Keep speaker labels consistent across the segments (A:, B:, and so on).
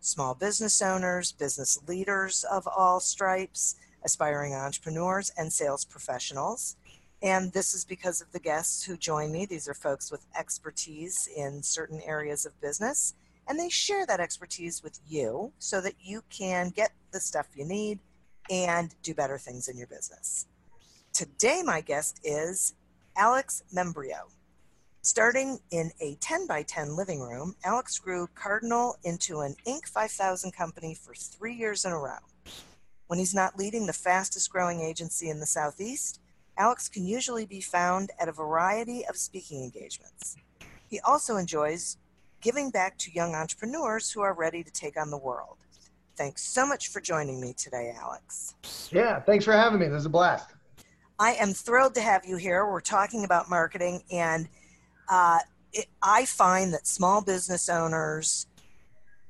A: small business owners, business leaders of all stripes, aspiring entrepreneurs, and sales professionals. And this is because of the guests who join me. These are folks with expertise in certain areas of business, and they share that expertise with you so that you can get the stuff you need and do better things in your business. Today, my guest is Alex Membrillo. Starting in a 10 by 10 living room, Alex grew Cardinal into an Inc. 5000 company for three years in a row. When he's not leading the fastest growing agency in the Southeast, Alex can usually be found at a variety of speaking engagements. He also enjoys giving back to young entrepreneurs who are ready to take on the world. Thanks so much for joining me today, Alex.
B: Yeah, thanks for having me. This is a blast.
A: I am thrilled to have you here. We're talking about marketing and uh, it, I find that small business owners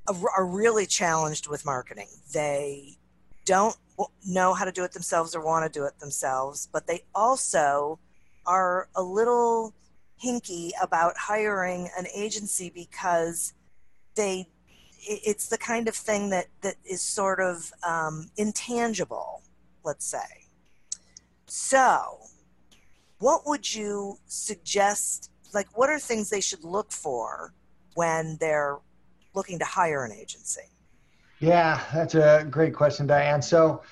A: are really challenged with marketing. They don't know how to do it themselves or want to do it themselves, but they also are a little hinky about hiring an agency because they it's the kind of thing that that is sort of um, intangible let's say so what would you suggest like what are things they should look for when they're looking to hire an agency?
B: Yeah, that's a great question, Diane. So,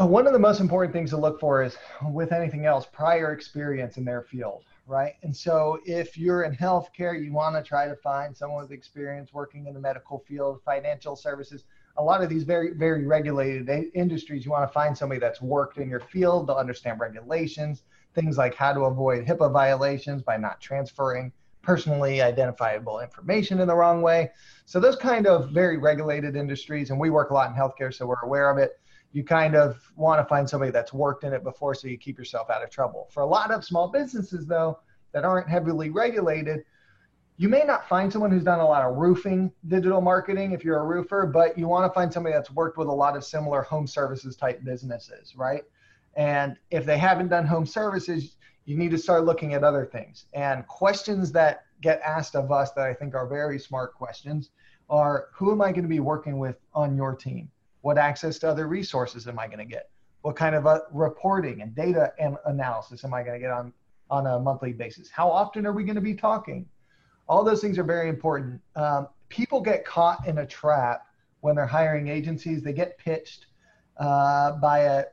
B: uh, one of the most important things to look for is, with anything else, prior experience in their field, right? And so, if you're in healthcare, you want to try to find someone with experience working in the medical field, financial services. A lot of these very, very regulated industries, you want to find somebody that's worked in your field, to understand regulations, things like how to avoid HIPAA violations by not transferring personally identifiable information in the wrong way. So those kind of very regulated industries, and we work a lot in healthcare, so we're aware of it. You kind of want to find somebody that's worked in it before so you keep yourself out of trouble. For a lot of small businesses, though, that aren't heavily regulated, you may not find someone who's done a lot of roofing digital marketing if you're a roofer, but you want to find somebody that's worked with a lot of similar home services type businesses, right? And if they haven't done home services, you need to start looking at other things. And questions that get asked of us that I think are very smart questions are who am I going to be working with on your team? What access to other resources am I going to get? What kind of uh, reporting and data and analysis am I going to get on, on a monthly basis? How often are we going to be talking? All those things are very important. Um, people get caught in a trap when they're hiring agencies, they get pitched uh, by a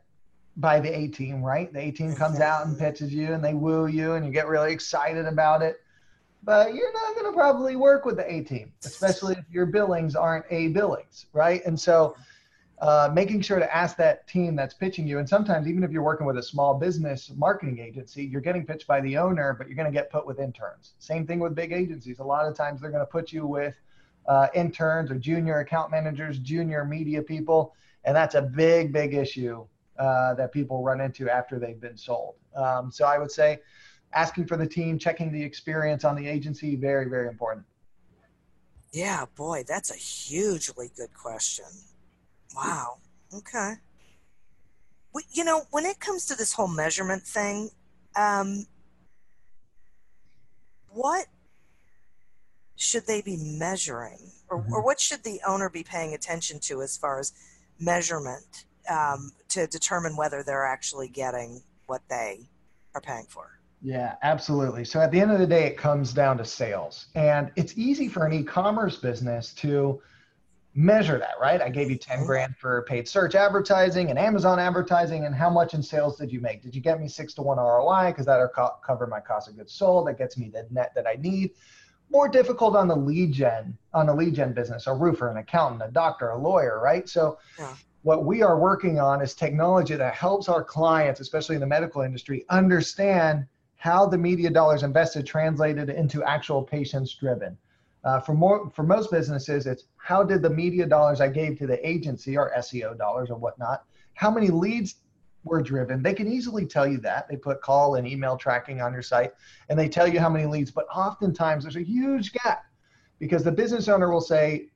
B: by the A team, right? The A team comes out and pitches you, and they woo you, and you get really excited about it. But you're not going to probably work with the A team, especially if your billings aren't A billings, right? And so uh, making sure to ask that team that's pitching you. And sometimes, even if you're working with a small business marketing agency, you're getting pitched by the owner, but you're going to get put with interns. Same thing with big agencies. A lot of times, they're going to put you with uh, interns or junior account managers, junior media people. And that's a big, big issue uh, that people run into after they've been sold. Um, so I would say asking for the team, checking the experience on the agency, very, very important.
A: Yeah, boy, that's a hugely good question. Wow. Okay. Well, you know, when it comes to this whole measurement thing, um, what should they be measuring, or, mm-hmm. or what should the owner be paying attention to as far as measurement um, to determine whether they're actually getting what they are paying for?
B: Yeah, absolutely. So at the end of the day, it comes down to sales. And it's easy for an e commerce business to measure that, right? I gave you 10 grand for paid search advertising and Amazon advertising. And how much in sales did you make? Did you get me six to one ROI? Because that'll co- cover my cost of goods sold. That gets me the net that I need. More difficult on the lead gen, on the lead gen business, a roofer, an accountant, a doctor, a lawyer, right? So yeah. What we are working on is technology that helps our clients, especially in the medical industry, understand how the media dollars invested translated into actual patients driven. Uh, for more for most businesses, it's how did the media dollars I gave to the agency or SEO dollars or whatnot, how many leads were driven? They can easily tell you that. They put call and email tracking on your site and they tell you how many leads, but oftentimes there's a huge gap because the business owner will say,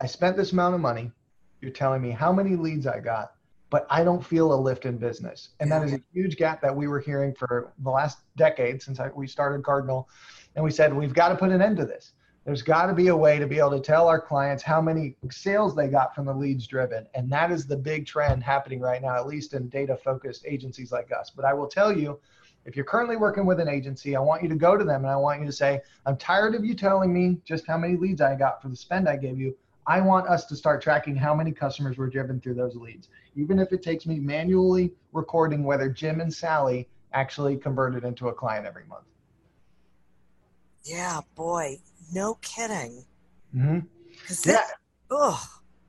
B: I spent this amount of money. You're telling me how many leads I got, but I don't feel a lift in business. And that is a huge gap that we were hearing for the last decade since I, we started Cardinal. And we said, we've got to put an end to this there's got to be a way to be able to tell our clients how many sales they got from the leads driven. And that is the big trend happening right now, at least in data focused agencies like us. But I will tell you, if you're currently working with an agency, I want you to go to them and I want you to say, I'm tired of you telling me just how many leads I got for the spend I gave you. I want us to start tracking how many customers were driven through those leads, even if it takes me manually recording whether Jim and Sally actually converted into a client every month.
A: Yeah, boy, no kidding.
B: Mm-hmm. Yeah. ugh.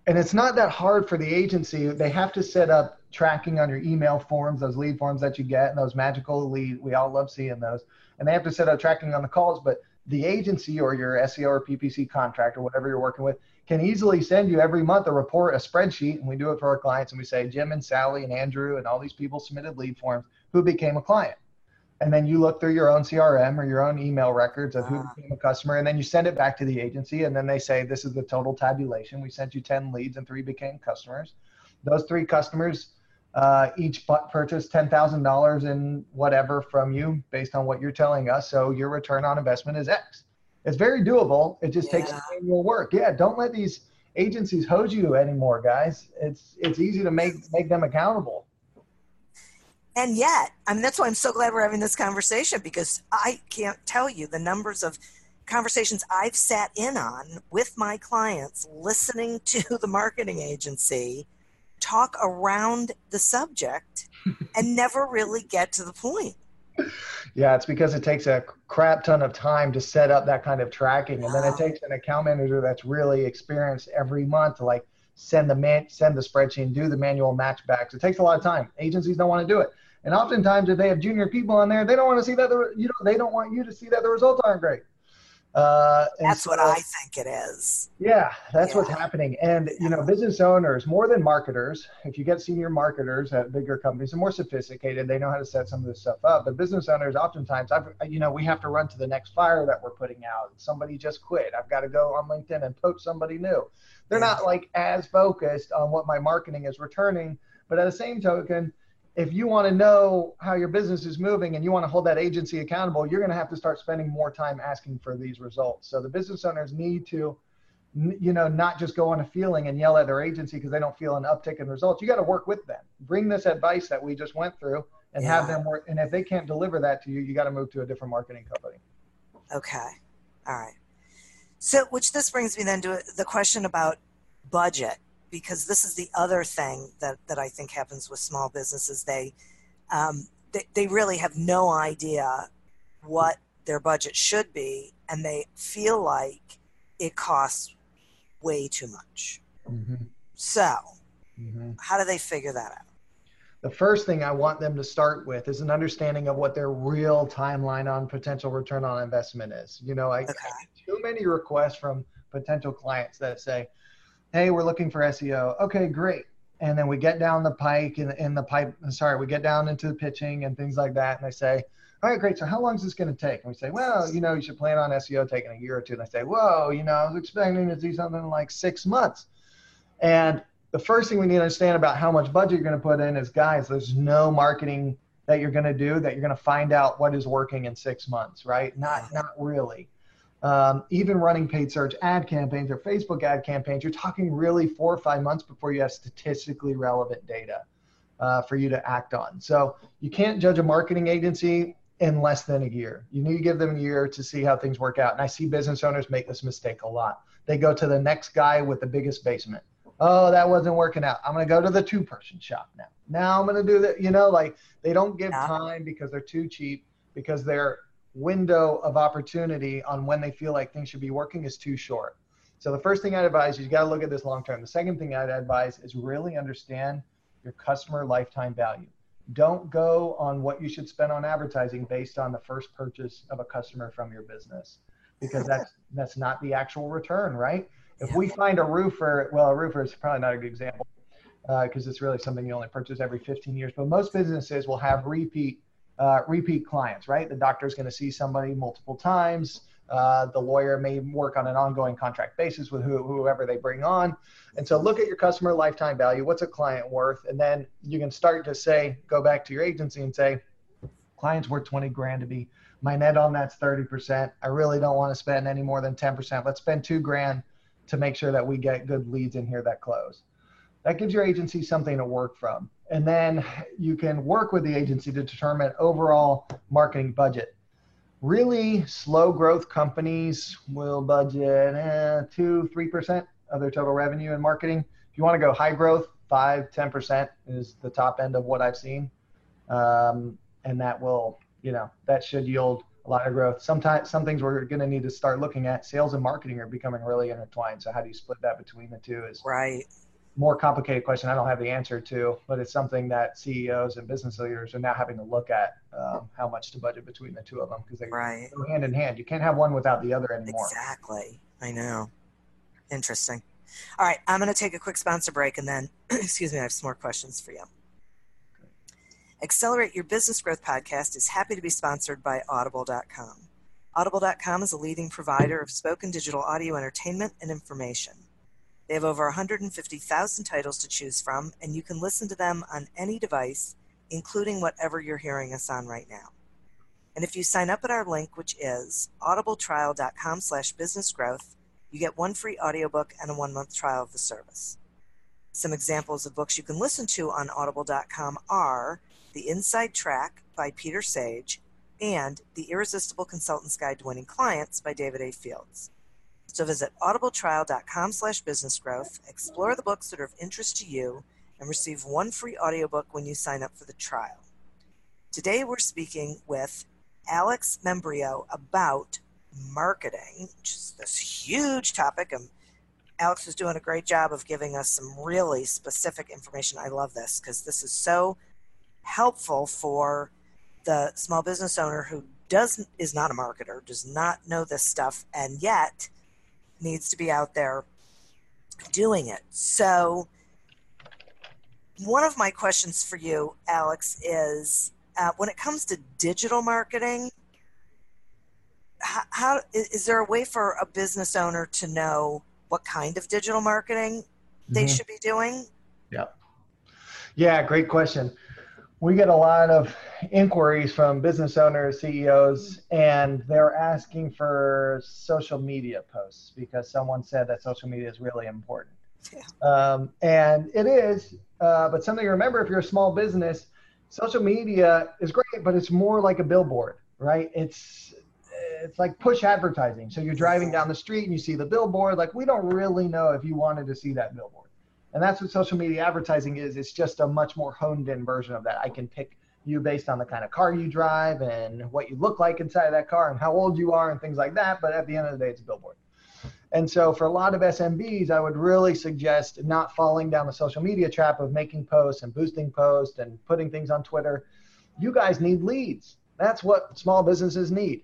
B: And it's not that hard for the agency. They have to set up tracking on your email forms, those lead forms that you get, and those magical lead. We all love seeing those. And they have to set up tracking on the calls. But the agency or your SEO or PPC contract or whatever you're working with can easily send you every month a report, a spreadsheet, and we do it for our clients. And we say Jim and Sally and Andrew and all these people submitted lead forms who became a client and then you look through your own CRM or your own email records of who ah. became a customer, and then you send it back to the agency, and then they say this is the total tabulation. We sent you 10 leads, and three became customers. Those three customers uh, each purchased $10,000 in whatever from you based on what you're telling us. So your return on investment is X. It's very doable. It just yeah. takes manual work. Yeah, don't let these agencies hose you anymore, guys. It's it's easy to make make them accountable.
A: And yet, I mean, that's why I'm so glad we're having this conversation because I can't tell you the numbers of conversations I've sat in on with my clients listening to the marketing agency talk around the subject and never really get to the point.
B: Yeah, it's because it takes a crap ton of time to set up that kind of tracking, and then it takes an account manager that's really experienced every month to like send the man send the spreadsheet, do the manual matchbacks. It takes a lot of time. Agencies don't want to do it. And oftentimes, if they have junior people on there, they don't want to see that the you know they don't want you to see that the results aren't great.
A: Uh, that's so, what I think it is.
B: Yeah, that's yeah. what's happening. And you know, business owners more than marketers. If you get senior marketers at bigger companies, they're more sophisticated. They know how to set some of this stuff up. But business owners, oftentimes, I've you know, we have to run to the next fire that we're putting out. Somebody just quit. I've got to go on LinkedIn and poach somebody new. They're not like as focused on what my marketing is returning. But at the same token, if you want to know how your business is moving and you want to hold that agency accountable, you're going to have to start spending more time asking for these results. So the business owners need to, you know, not just go on a feeling and yell at their agency because they don't feel an uptick in results. You got to work with them. Bring this advice that we just went through and yeah. have them work. And if they can't deliver that to you, you got to move to a different marketing company.
A: Okay. All right. So, which this brings me then to the question about budget because this is the other thing that, that I think happens with small businesses. They, um, they, they really have no idea what their budget should be, and they feel like it costs way too much. Mm-hmm. So, mm-hmm. how do they figure that out?
B: The first thing I want them to start with is an understanding of what their real timeline on potential return on investment is. You know, I, okay. I too many requests from potential clients that say, "Hey, we're looking for SEO." Okay, great. And then we get down the pike in, in the pipe. Sorry, we get down into the pitching and things like that, and they say, all right, great. So how long is this going to take? And we say, well, you know, you should plan on SEO taking a year or two. And I say, whoa, you know, I was expecting to do something like six months. And the first thing we need to understand about how much budget you're going to put in is, guys, there's no marketing that you're going to do that you're going to find out what is working in six months, right? Not, not really. Um, even running paid search ad campaigns or Facebook ad campaigns, you're talking really four or five months before you have statistically relevant data uh, for you to act on. So you can't judge a marketing agency in less than a year. You need to give them a year to see how things work out. And I see business owners make this mistake a lot. They go to the next guy with the biggest basement. Oh, that wasn't working out. I'm going to go to the two person shop now. Now I'm going to do that. You know, like they don't give time because they're too cheap, because their window of opportunity on when they feel like things should be working is too short. So the first thing I'd advise is you got to look at this long term. The second thing I'd advise is really understand your customer lifetime value don't go on what you should spend on advertising based on the first purchase of a customer from your business because that's that's not the actual return right if we find a roofer well a roofer is probably not a good example because uh, it's really something you only purchase every 15 years but most businesses will have repeat uh, repeat clients right the doctor is going to see somebody multiple times uh, the lawyer may work on an ongoing contract basis with who, whoever they bring on. And so look at your customer lifetime value. What's a client worth? And then you can start to say, go back to your agency and say, client's worth 20 grand to be my net on that's 30%. I really don't want to spend any more than 10%. Let's spend two grand to make sure that we get good leads in here that close. That gives your agency something to work from. And then you can work with the agency to determine overall marketing budget. Really slow growth companies will budget eh, 2 3% of their total revenue in marketing. If you want to go high growth 5 10% is the top end of what i've seen. Um, and that will you know that should yield a lot of growth. Sometimes some things we're going to need to start looking at sales and marketing are becoming really intertwined. So how do you split that between the two is
A: right
B: more complicated question I don't have the answer to, but it's something that CEOs and business leaders are now having to look at um, how much to budget between the two of them because they right. go hand in hand. You can't have one without the other anymore.
A: Exactly. I know. Interesting. All right, I'm going to take a quick sponsor break and then, excuse me, I have some more questions for you. Accelerate Your Business Growth podcast is happy to be sponsored by Audible.com. Audible.com is a leading provider of spoken digital audio entertainment and information. They have over 150,000 titles to choose from, and you can listen to them on any device, including whatever you're hearing us on right now. And if you sign up at our link, which is audibletrial.com slash businessgrowth, you get one free audiobook and a one-month trial of the service. Some examples of books you can listen to on audible.com are The Inside Track by Peter Sage and The Irresistible Consultant's Guide to Winning Clients by David A. Fields. So visit audibletrial.com slash businessgrowth, explore the books that are of interest to you, and receive one free audiobook when you sign up for the trial. Today we're speaking with Alex Membrillo about marketing, which is this huge topic. And Alex is doing a great job of giving us some really specific information. I love this because this is so helpful for the small business owner who does is not a marketer, does not know this stuff, and yet – needs to be out there doing it. So, one of my questions for you, Alex, is uh, when it comes to digital marketing, how, how is there a way for a business owner to know what kind of digital marketing they mm-hmm. should be doing?
B: Yeah. Yeah, great question we get a lot of inquiries from business owners, CEOs, and they're asking for social media posts because someone said that social media is really important. Yeah. Um, and it is, uh, but something to remember if you're a small business, social media is great, but it's more like a billboard, right? It's it's like push advertising. So you're driving down the street and you see the billboard. Like we don't really know if you wanted to see that billboard. And that's what social media advertising is. It's just a much more honed in version of that. I can pick you based on the kind of car you drive and what you look like inside of that car and how old you are and things like that. But at the end of the day, it's a billboard. And so for a lot of SMBs, I would really suggest not falling down the social media trap of making posts and boosting posts and putting things on Twitter. You guys need leads. That's what small businesses need.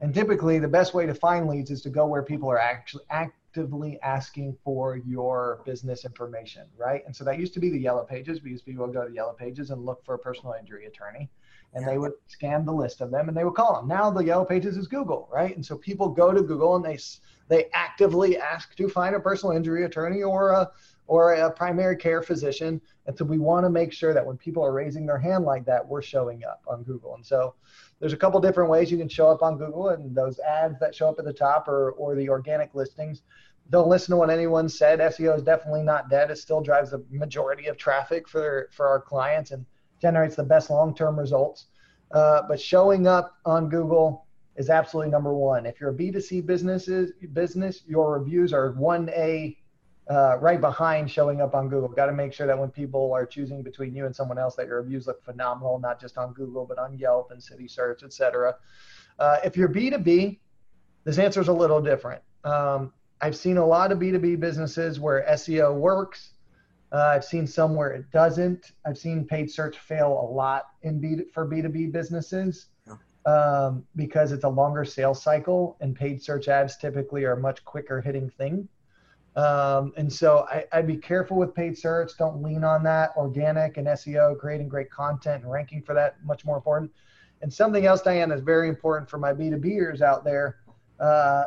B: And typically, the best way to find leads is to go where people are actually actively asking for your business information, right? And so that used to be the yellow pages we used because people would go to yellow pages and look for a personal injury attorney and they would scan the list of them and they would call them. Now the yellow pages is Google, right? And so people go to Google and they they actively ask to find a personal injury attorney or a or a primary care physician. And so we want to make sure that when people are raising their hand like that, we're showing up on Google. And so there's a couple different ways you can show up on Google, and those ads that show up at the top or or the organic listings. Don't listen to what anyone said. SEO is definitely not dead. It still drives the majority of traffic for for our clients and generates the best long-term results. Uh, but showing up on Google is absolutely number one. If you're a B2C businesses business, your reviews are one A uh, right behind showing up on Google. Got to make sure that when people are choosing between you and someone else, that your reviews look phenomenal, not just on Google, but on Yelp and City Search, etc. Uh, if you're B2B, this answer is a little different. Um, I've seen a lot of B2B businesses where SEO works. Uh, I've seen some where it doesn't. I've seen paid search fail a lot in B for B2B businesses um, because it's a longer sales cycle and paid search ads typically are a much quicker hitting thing. Um, and so I, would be careful with paid search. Don't lean on that. Organic and SEO, creating great content and ranking for that, much more important. And something else, Diane, is very important for my B2Bers out there uh,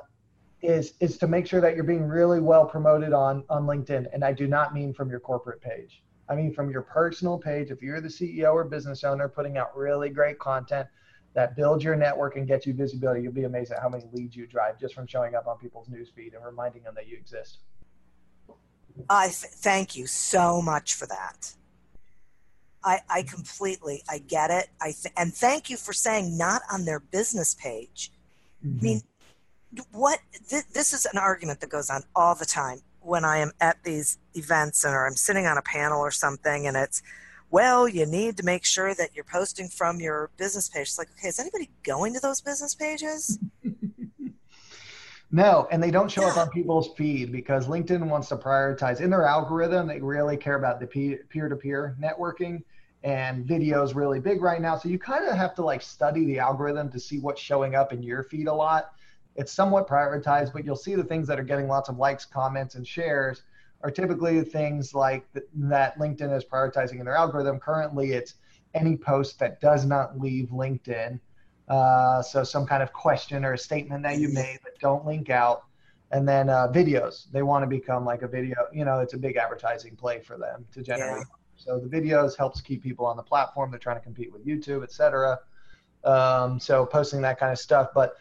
B: is, is to make sure that you're being really well promoted on, on LinkedIn. And I do not mean from your corporate page. I mean from your personal page. If you're the CEO or business owner putting out really great content that builds your network and gets you visibility, you'll be amazed at how many leads you drive just from showing up on people's newsfeed and reminding them that you exist.
A: I th- thank you so much for that. I, I completely, I get it. I th- and thank you for saying not on their business page. Mm-hmm. I mean, what th- this is an argument that goes on all the time when I am at these events and or I'm sitting on a panel or something, and it's, well, you need to make sure that you're posting from your business page. It's like, okay, is anybody going to those business pages?
B: No, and they don't show up on people's feed because LinkedIn wants to prioritize in their algorithm. They really care about the peer to peer networking, and video is really big right now. So you kind of have to like study the algorithm to see what's showing up in your feed a lot. It's somewhat prioritized, but you'll see the things that are getting lots of likes, comments, and shares are typically things like that LinkedIn is prioritizing in their algorithm. Currently, it's any post that does not leave LinkedIn uh, so some kind of question or a statement that you made that don't link out. And then uh, videos, they want to become like a video. You know, it's a big advertising play for them to generate. Yeah. So the videos helps keep people on the platform. They're trying to compete with YouTube, et cetera. Um, so posting that kind of stuff. But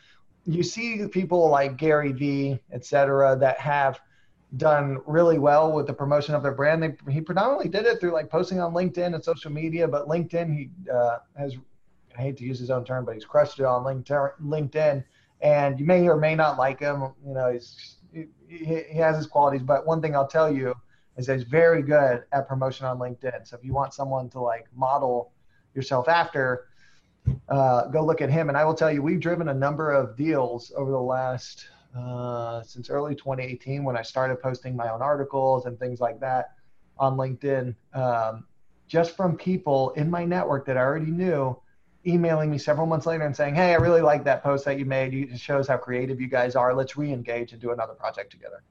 B: you see people like Gary Vee, et cetera, that have done really well with the promotion of their brand. They, he predominantly did it through like posting on LinkedIn and social media, but LinkedIn he uh, has I hate to use his own term, but he's crushed it on LinkedIn. And you may or may not like him. You know, he's he, he has his qualities. But one thing I'll tell you is that he's very good at promotion on LinkedIn. So if you want someone to like model yourself after, uh, go look at him. And I will tell you, we've driven a number of deals over the last uh, since early 2018 when I started posting my own articles and things like that on LinkedIn, um, just from people in my network that I already knew emailing me several months later and saying, "Hey, I really like that post that you made. It shows how creative you guys are. Let's re-engage and do another project together."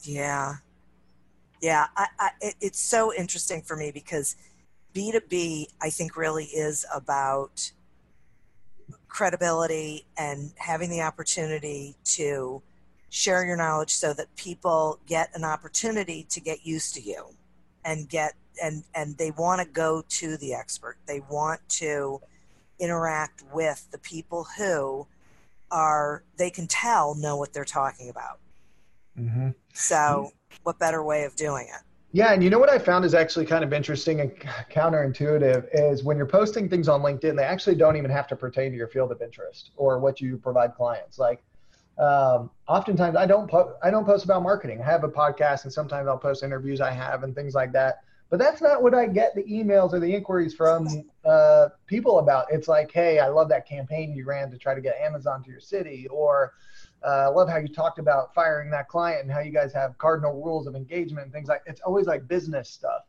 A: Yeah, yeah. I, I, it's so interesting for me because B two B, I think, really is about credibility and having the opportunity to share your knowledge so that people get an opportunity to get used to you and get and and they want to go to the expert. They want to interact with the people who are they can tell know what they're talking about. Mm-hmm. So, what better way of doing it?
B: Yeah, and you know what I found is actually kind of interesting and counterintuitive is when you're posting things on LinkedIn, they actually don't even have to pertain to your field of interest or what you provide clients. Like um, oftentimes I don't po- I don't post about marketing. I have a podcast, and sometimes I'll post interviews I have and things like that. But that's not what I get the emails or the inquiries from uh, people about. It's like, hey, I love that campaign you ran to try to get Amazon to your city, or I love how you talked about firing that client and how you guys have cardinal rules of engagement and things like. It's always like business stuff.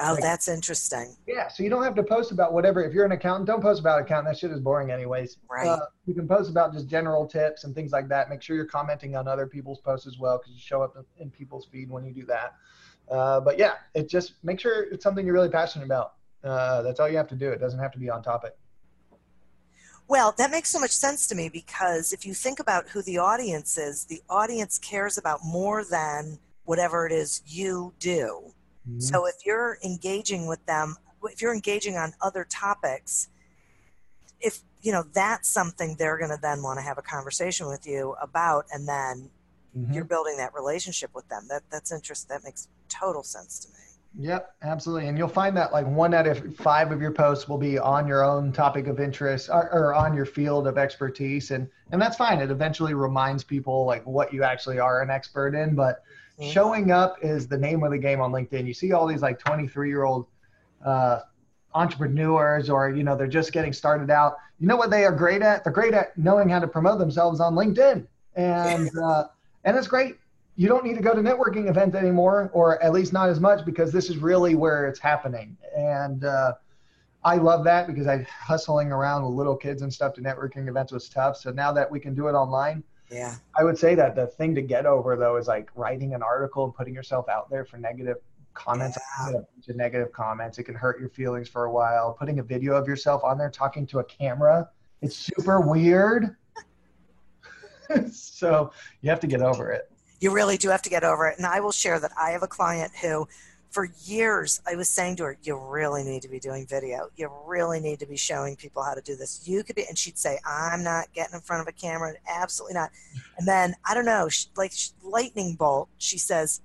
A: Oh,
B: Like-
A: that's interesting.
B: Yeah, so you don't have to post about whatever. If you're an accountant, don't post about accountant. That shit is boring, anyways.
A: Right.
B: Uh, you can post about just general tips and things like that. Make sure you're commenting on other people's posts as well, because you show up in, in people's feed when you do that. Uh, but yeah, it just make sure it's something you're really passionate about. Uh, that's all you have to do. It doesn't have to be on topic.
A: Well, that makes so much sense to me because if you think about who the audience is, the audience cares about more than whatever it is you do. So if you're engaging with them, if you're engaging on other topics, if you know that's something they're going to then want to have a conversation with you about, and then
B: Mhm.
A: you're building that relationship with them. That that's interesting. That makes total sense to me.
B: Yep, absolutely. And you'll find that like one out of five of your posts will be on your own topic of interest or, or on your field of expertise. And, and that's fine. It eventually reminds people like what you actually are an expert in. But
A: Mhm.
B: showing up is the name of the game on LinkedIn. You see all these like 23 year old uh, entrepreneurs or, you know, they're just getting started out. You know what they are great at? They're great at knowing how to promote themselves on LinkedIn. And, uh, and it's great you don't need to go to networking events anymore, or at least not as much, because this is really where it's happening. And uh, I love that because I hustling around with little kids and stuff to networking events was tough. So now that we can do it online,
A: Yeah.
B: I would say that the thing to get over though is like writing an article and putting yourself out there for negative comments. I get a bunch of negative comments. It can hurt your feelings for a while. Putting a video of yourself on there talking to a camera, it's super weird. so you have to get over it.
A: You really do have to get over it. And I will share that I have a client who, for years, I was saying to her, You really need to be doing video. You really need to be showing people how to do this. You could be, and she'd say, I'm not getting in front of a camera. Absolutely not. And then, I don't know, she, like lightning bolt, she says,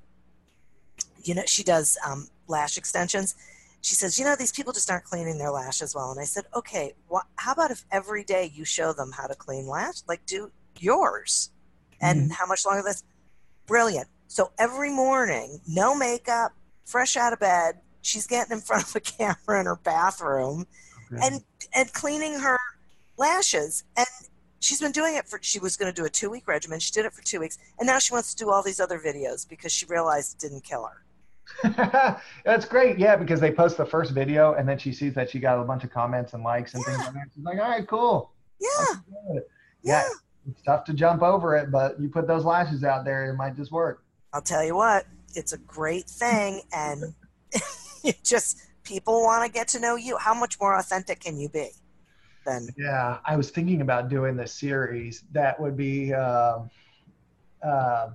A: You know, she does um, lash extensions. She says, You know, these people just aren't cleaning their lashes well. And I said, Okay, wh- how about if every day you show them how to clean lash? Like, do yours. And how much longer this? Brilliant. So every morning, no makeup, fresh out of bed, she's getting in front of a camera in her bathroom and and cleaning her lashes. And she's been doing it for she was going to do a 2 week regimen. She did it for 2 weeks. And now she wants to do all these other videos because she realized it didn't kill her.
B: That's great. Yeah, because they post the first video and then she sees that she got a bunch of comments and likes and things like that. She's like, all right, cool.
A: Yeah. Yeah.
B: Yeah. It's tough to jump over it, but you put those lashes out there, it might just work.
A: I'll tell you what, it's a great thing and it just people want to get to know you. How much more authentic can you be? Than
B: Yeah, I was thinking about doing this series that would be uh, uh,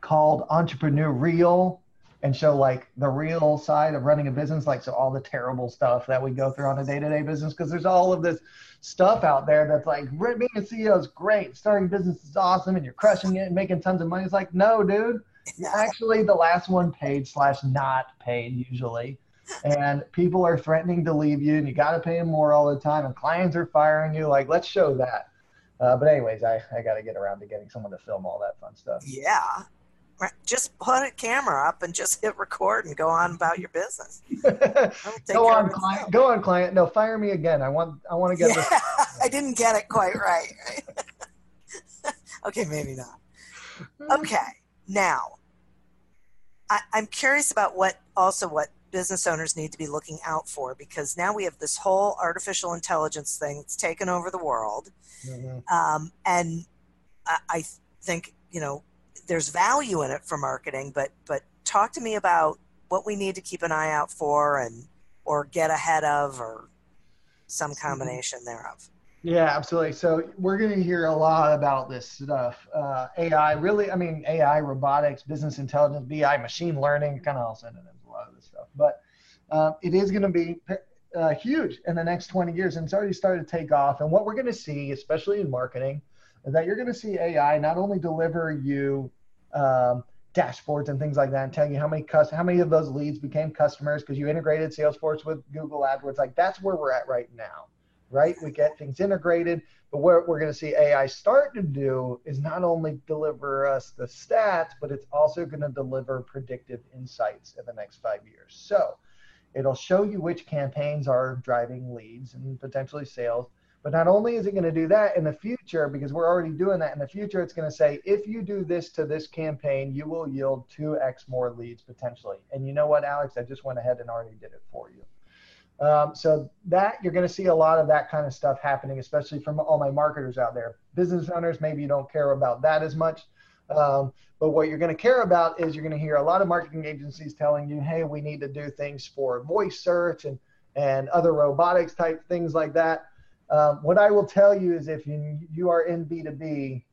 B: called Entrepreneur Real and show like the real side of running a business, like so all the terrible stuff that we go through on a day-to-day business, because there's all of this stuff out there that's like being a CEO is great, starting business is awesome, and you're crushing it and making tons of money. It's like no, dude, you're actually the last one paid slash not paid usually. And people are threatening to leave you and you got to pay them more all the time and clients are firing you. Like let's show that. Uh, but anyways i, I got to get around to getting someone to film all that fun stuff.
A: Yeah. Just put a camera up and just hit record and go on about your business.
B: Go on client go on client no fire me again i want i want to get
A: Yeah,
B: this
A: I didn't get it quite right. okay, maybe not. Okay, now I, I'm curious about what also what business owners need to be looking out for because now we have this whole artificial intelligence thing that's taken over the world.
B: Mhm.
A: um, and I, I think you know there's value in it for marketing but but talk to me about what we need to keep an eye out for and or get ahead of or some combination thereof
B: Yeah, absolutely. So we're going to hear a lot about this stuff. Uh, AI, really, I mean, AI, robotics, business intelligence, BI, machine learning, kind of all synonyms, a lot of this stuff. But uh, it is going to be uh, huge in the next 20 years, and it's already started to take off. And what we're going to see, especially in marketing, that you're going to see AI not only deliver you um, dashboards and things like that, and tell you how many how many of those leads became customers because you integrated Salesforce with Google AdWords. Like that's where we're at right now right? We get things integrated. But what we're going to see AI start to do is not only deliver us the stats, but it's also going to deliver predictive insights in the next five years. So it'll show you which campaigns are driving leads and potentially sales. But not only is it going to do that in the future, because we're already doing that in the future, it's going to say, if you do this to this campaign, you will yield 2x more leads potentially. And you know what, Alex? I just went ahead and already did it for you. Um, so that you're going to see a lot of that kind of stuff happening, especially from all my marketers out there. Business owners, maybe you don't care about that as much. Um, but what you're going to care about is you're going to hear a lot of marketing agencies telling you, hey, we need to do things for voice search and, and other robotics type things like that. Um, what I will tell you is if you, you are in B2B,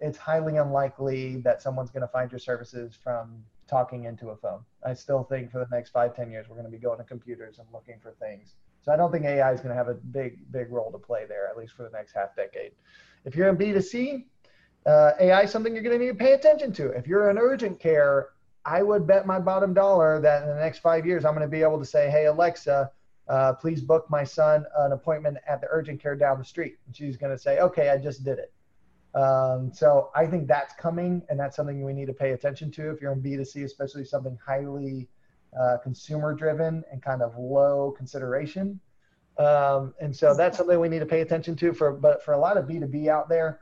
B: it's highly unlikely that someone's going to find your services from talking into a phone. I still think for the next five, ten years, we're going to be going to computers and looking for things. So I don't think AI is going to have a big, big role to play there, at least for the next half decade. If you're in B2C, uh, AI is something you're going to need to pay attention to. If you're in urgent care, I would bet my bottom dollar that in the next five years, I'm going to be able to say, hey, Alexa, uh, please book my son an appointment at the urgent care down the street. And she's going to say, okay, I just did it. Um, so I think that's coming, and that's something we need to pay attention to if you're in B2C, especially something highly uh, consumer driven and kind of low consideration. Um, and so that's something we need to pay attention to. For but for a lot of B2B out there,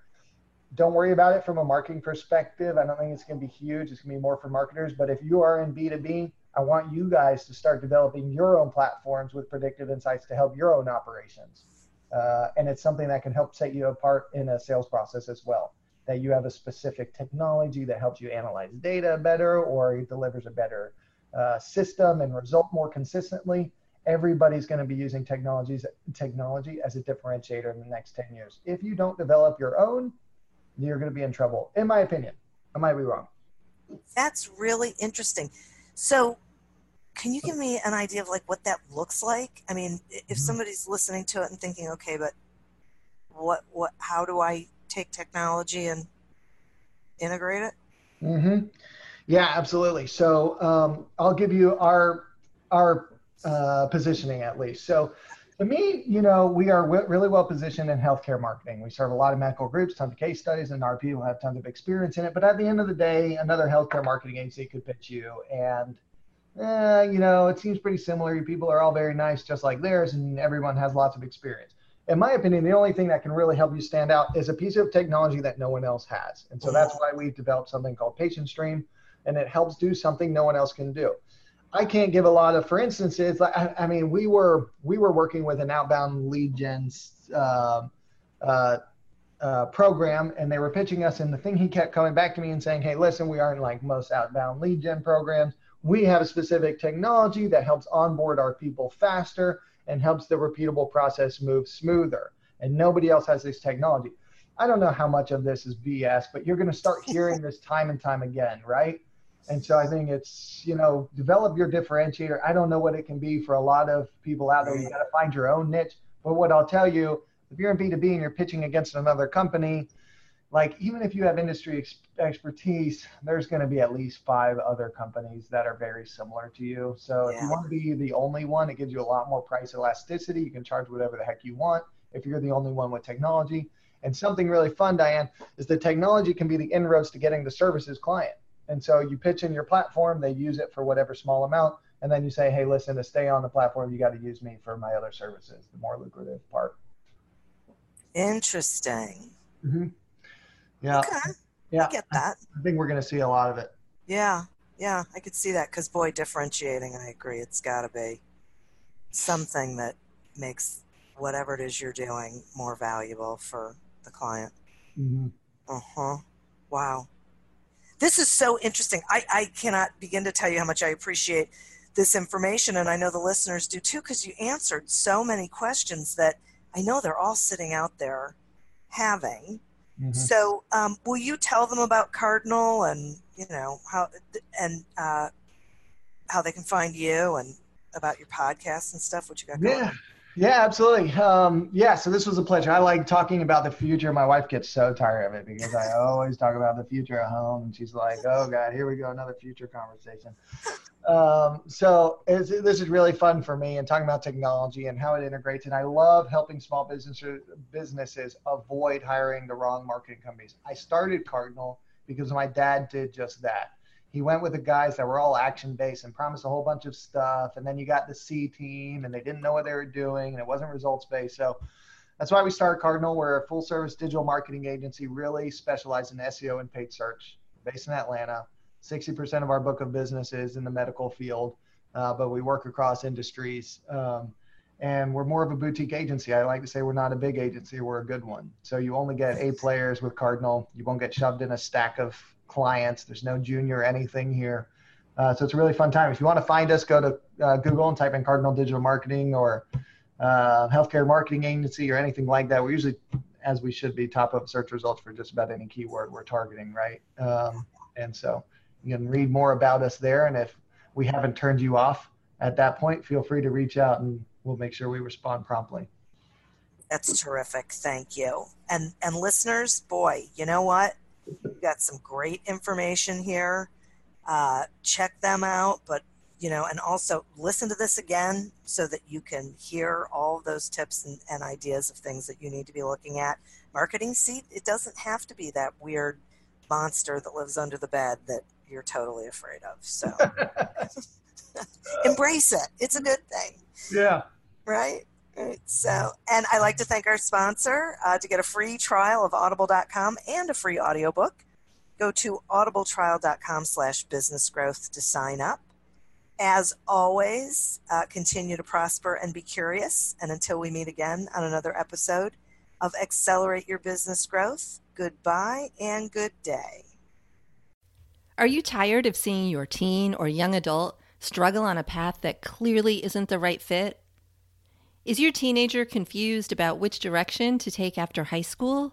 B: don't worry about it from a marketing perspective. I don't think it's going to be huge. It's going to be more for marketers. But if you are in B2B, I want you guys to start developing your own platforms with predictive insights to help your own operations. Uh, and it's something that can help set you apart in a sales process as well. That you have a specific technology that helps you analyze data better or it delivers a better uh, system and result more consistently. Everybody's going to be using technologies technology as a differentiator in the next 10 years. If you don't develop your own, you're going to be in trouble, in my opinion. I might be wrong.
A: That's really interesting. So can you give me an idea of like what that looks like? I mean, if mm-hmm. somebody's listening to it and thinking, okay, but what what how do I take technology and integrate it?
B: Mm-hmm. Yeah, absolutely. So um, I'll give you our our uh, positioning at least. So to me, you know, we are w- really well positioned in healthcare marketing. We serve a lot of medical groups, tons of case studies, and our people have tons of experience in it. But at the end of the day, another healthcare marketing agency could pitch you and eh, you know, it seems pretty similar. People are all very nice, just like theirs, and everyone has lots of experience. In my opinion, the only thing that can really help you stand out is a piece of technology that no one else has. And so that's why we've developed something called Patient Stream, and it helps do something no one else can do. I can't give a lot of, for instance, it's like I, I mean, we were we were working with an outbound lead gen uh, uh, uh, program, and they were pitching us, and the thing he kept coming back to me and saying, "Hey, listen, we aren't like most outbound lead gen programs we have a specific technology that helps onboard our people faster and helps the repeatable process move smoother. And nobody else has this technology. I don't know how much of this is BS, but you're going to start hearing this time and time again, right? And so I think it's, you know, develop your differentiator. I don't know what it can be for a lot of people out there. You got to find your own niche. But what I'll tell you, if you're in B2B and you're pitching against another company, like even if you have industry ex- expertise there's going to be at least five other companies that are very similar to you so yeah. if you want to be the only one it gives you a lot more price elasticity you can charge whatever the heck you want if you're the only one with technology and something really fun diane is the technology can be the inroads to getting the services client and so you pitch in your platform they use it for whatever small amount and then you say hey listen to stay on the platform you got to use me for my other services the more lucrative part
A: interesting
B: mm-hmm.
A: Yeah. Okay. Yeah. I get that.
B: I think we're going to see a lot of it.
A: Yeah. Yeah. I could see that because, boy, differentiating, I agree. It's got to be something that makes whatever it is you're doing more valuable for the client.
B: Mm-hmm.
A: Uh huh. Wow. This is so interesting. I, I cannot begin to tell you how much I appreciate this information, and I know the listeners do too, because you answered so many questions that I know they're all sitting out there having. Mm-hmm. So, um, will you tell them about Cardinal and you know how and uh, how they can find you and about your podcast and stuff? What you got?
B: Going? Yeah, yeah, absolutely. Um, yeah, so this was a pleasure. I like talking about the future. My wife gets so tired of it because I always talk about the future at home, and she's like, "Oh God, here we go, another future conversation." Um, so this is really fun for me and talking about technology and how it integrates. And I love helping small businesses businesses avoid hiring the wrong marketing companies. I started Cardinal because my dad did just that. He went with the guys that were all action based and promised a whole bunch of stuff. And then you got the C team and they didn't know what they were doing and it wasn't results based. So that's why we started Cardinal. We're a full service digital marketing agency, really specialized in SEO and paid search, based in Atlanta. 60% of our book of business is in the medical field, uh, but we work across industries. Um, and we're more of a boutique agency. I like to say we're not a big agency, we're a good one. So you only get A players with Cardinal. You won't get shoved in a stack of clients. There's no junior anything here. Uh, so it's a really fun time. If you want to find us, go to uh, Google and type in Cardinal Digital Marketing or uh, Healthcare Marketing Agency or anything like that. We're usually, as we should be, top of search results for just about any keyword we're targeting, right? Um, and so you can read more about us there. And if we haven't turned you off at that point, feel free to reach out and we'll make sure we respond promptly.
A: That's terrific. Thank you. And and listeners, boy, you know what? Got some great information here. Uh, check them out, but you know, and also listen to this again so that you can hear all those tips and, and ideas of things that you need to be looking at. Marketing seat, it doesn't have to be that weird monster that lives under the bed that you're totally afraid of. So embrace it. It's a good thing.
B: Yeah.
A: Right? Right. So, and I like to thank our sponsor uh, to get a free trial of audible.com and a free audiobook. Go to audibletrial.com slash business growth to sign up. As always, uh, continue to prosper and be curious. And until we meet again on another episode of Accelerate Your Business Growth, goodbye and good day.
C: Are you tired of seeing your teen or young adult struggle on a path that clearly isn't the right fit? Is your teenager confused about which direction to take after high school?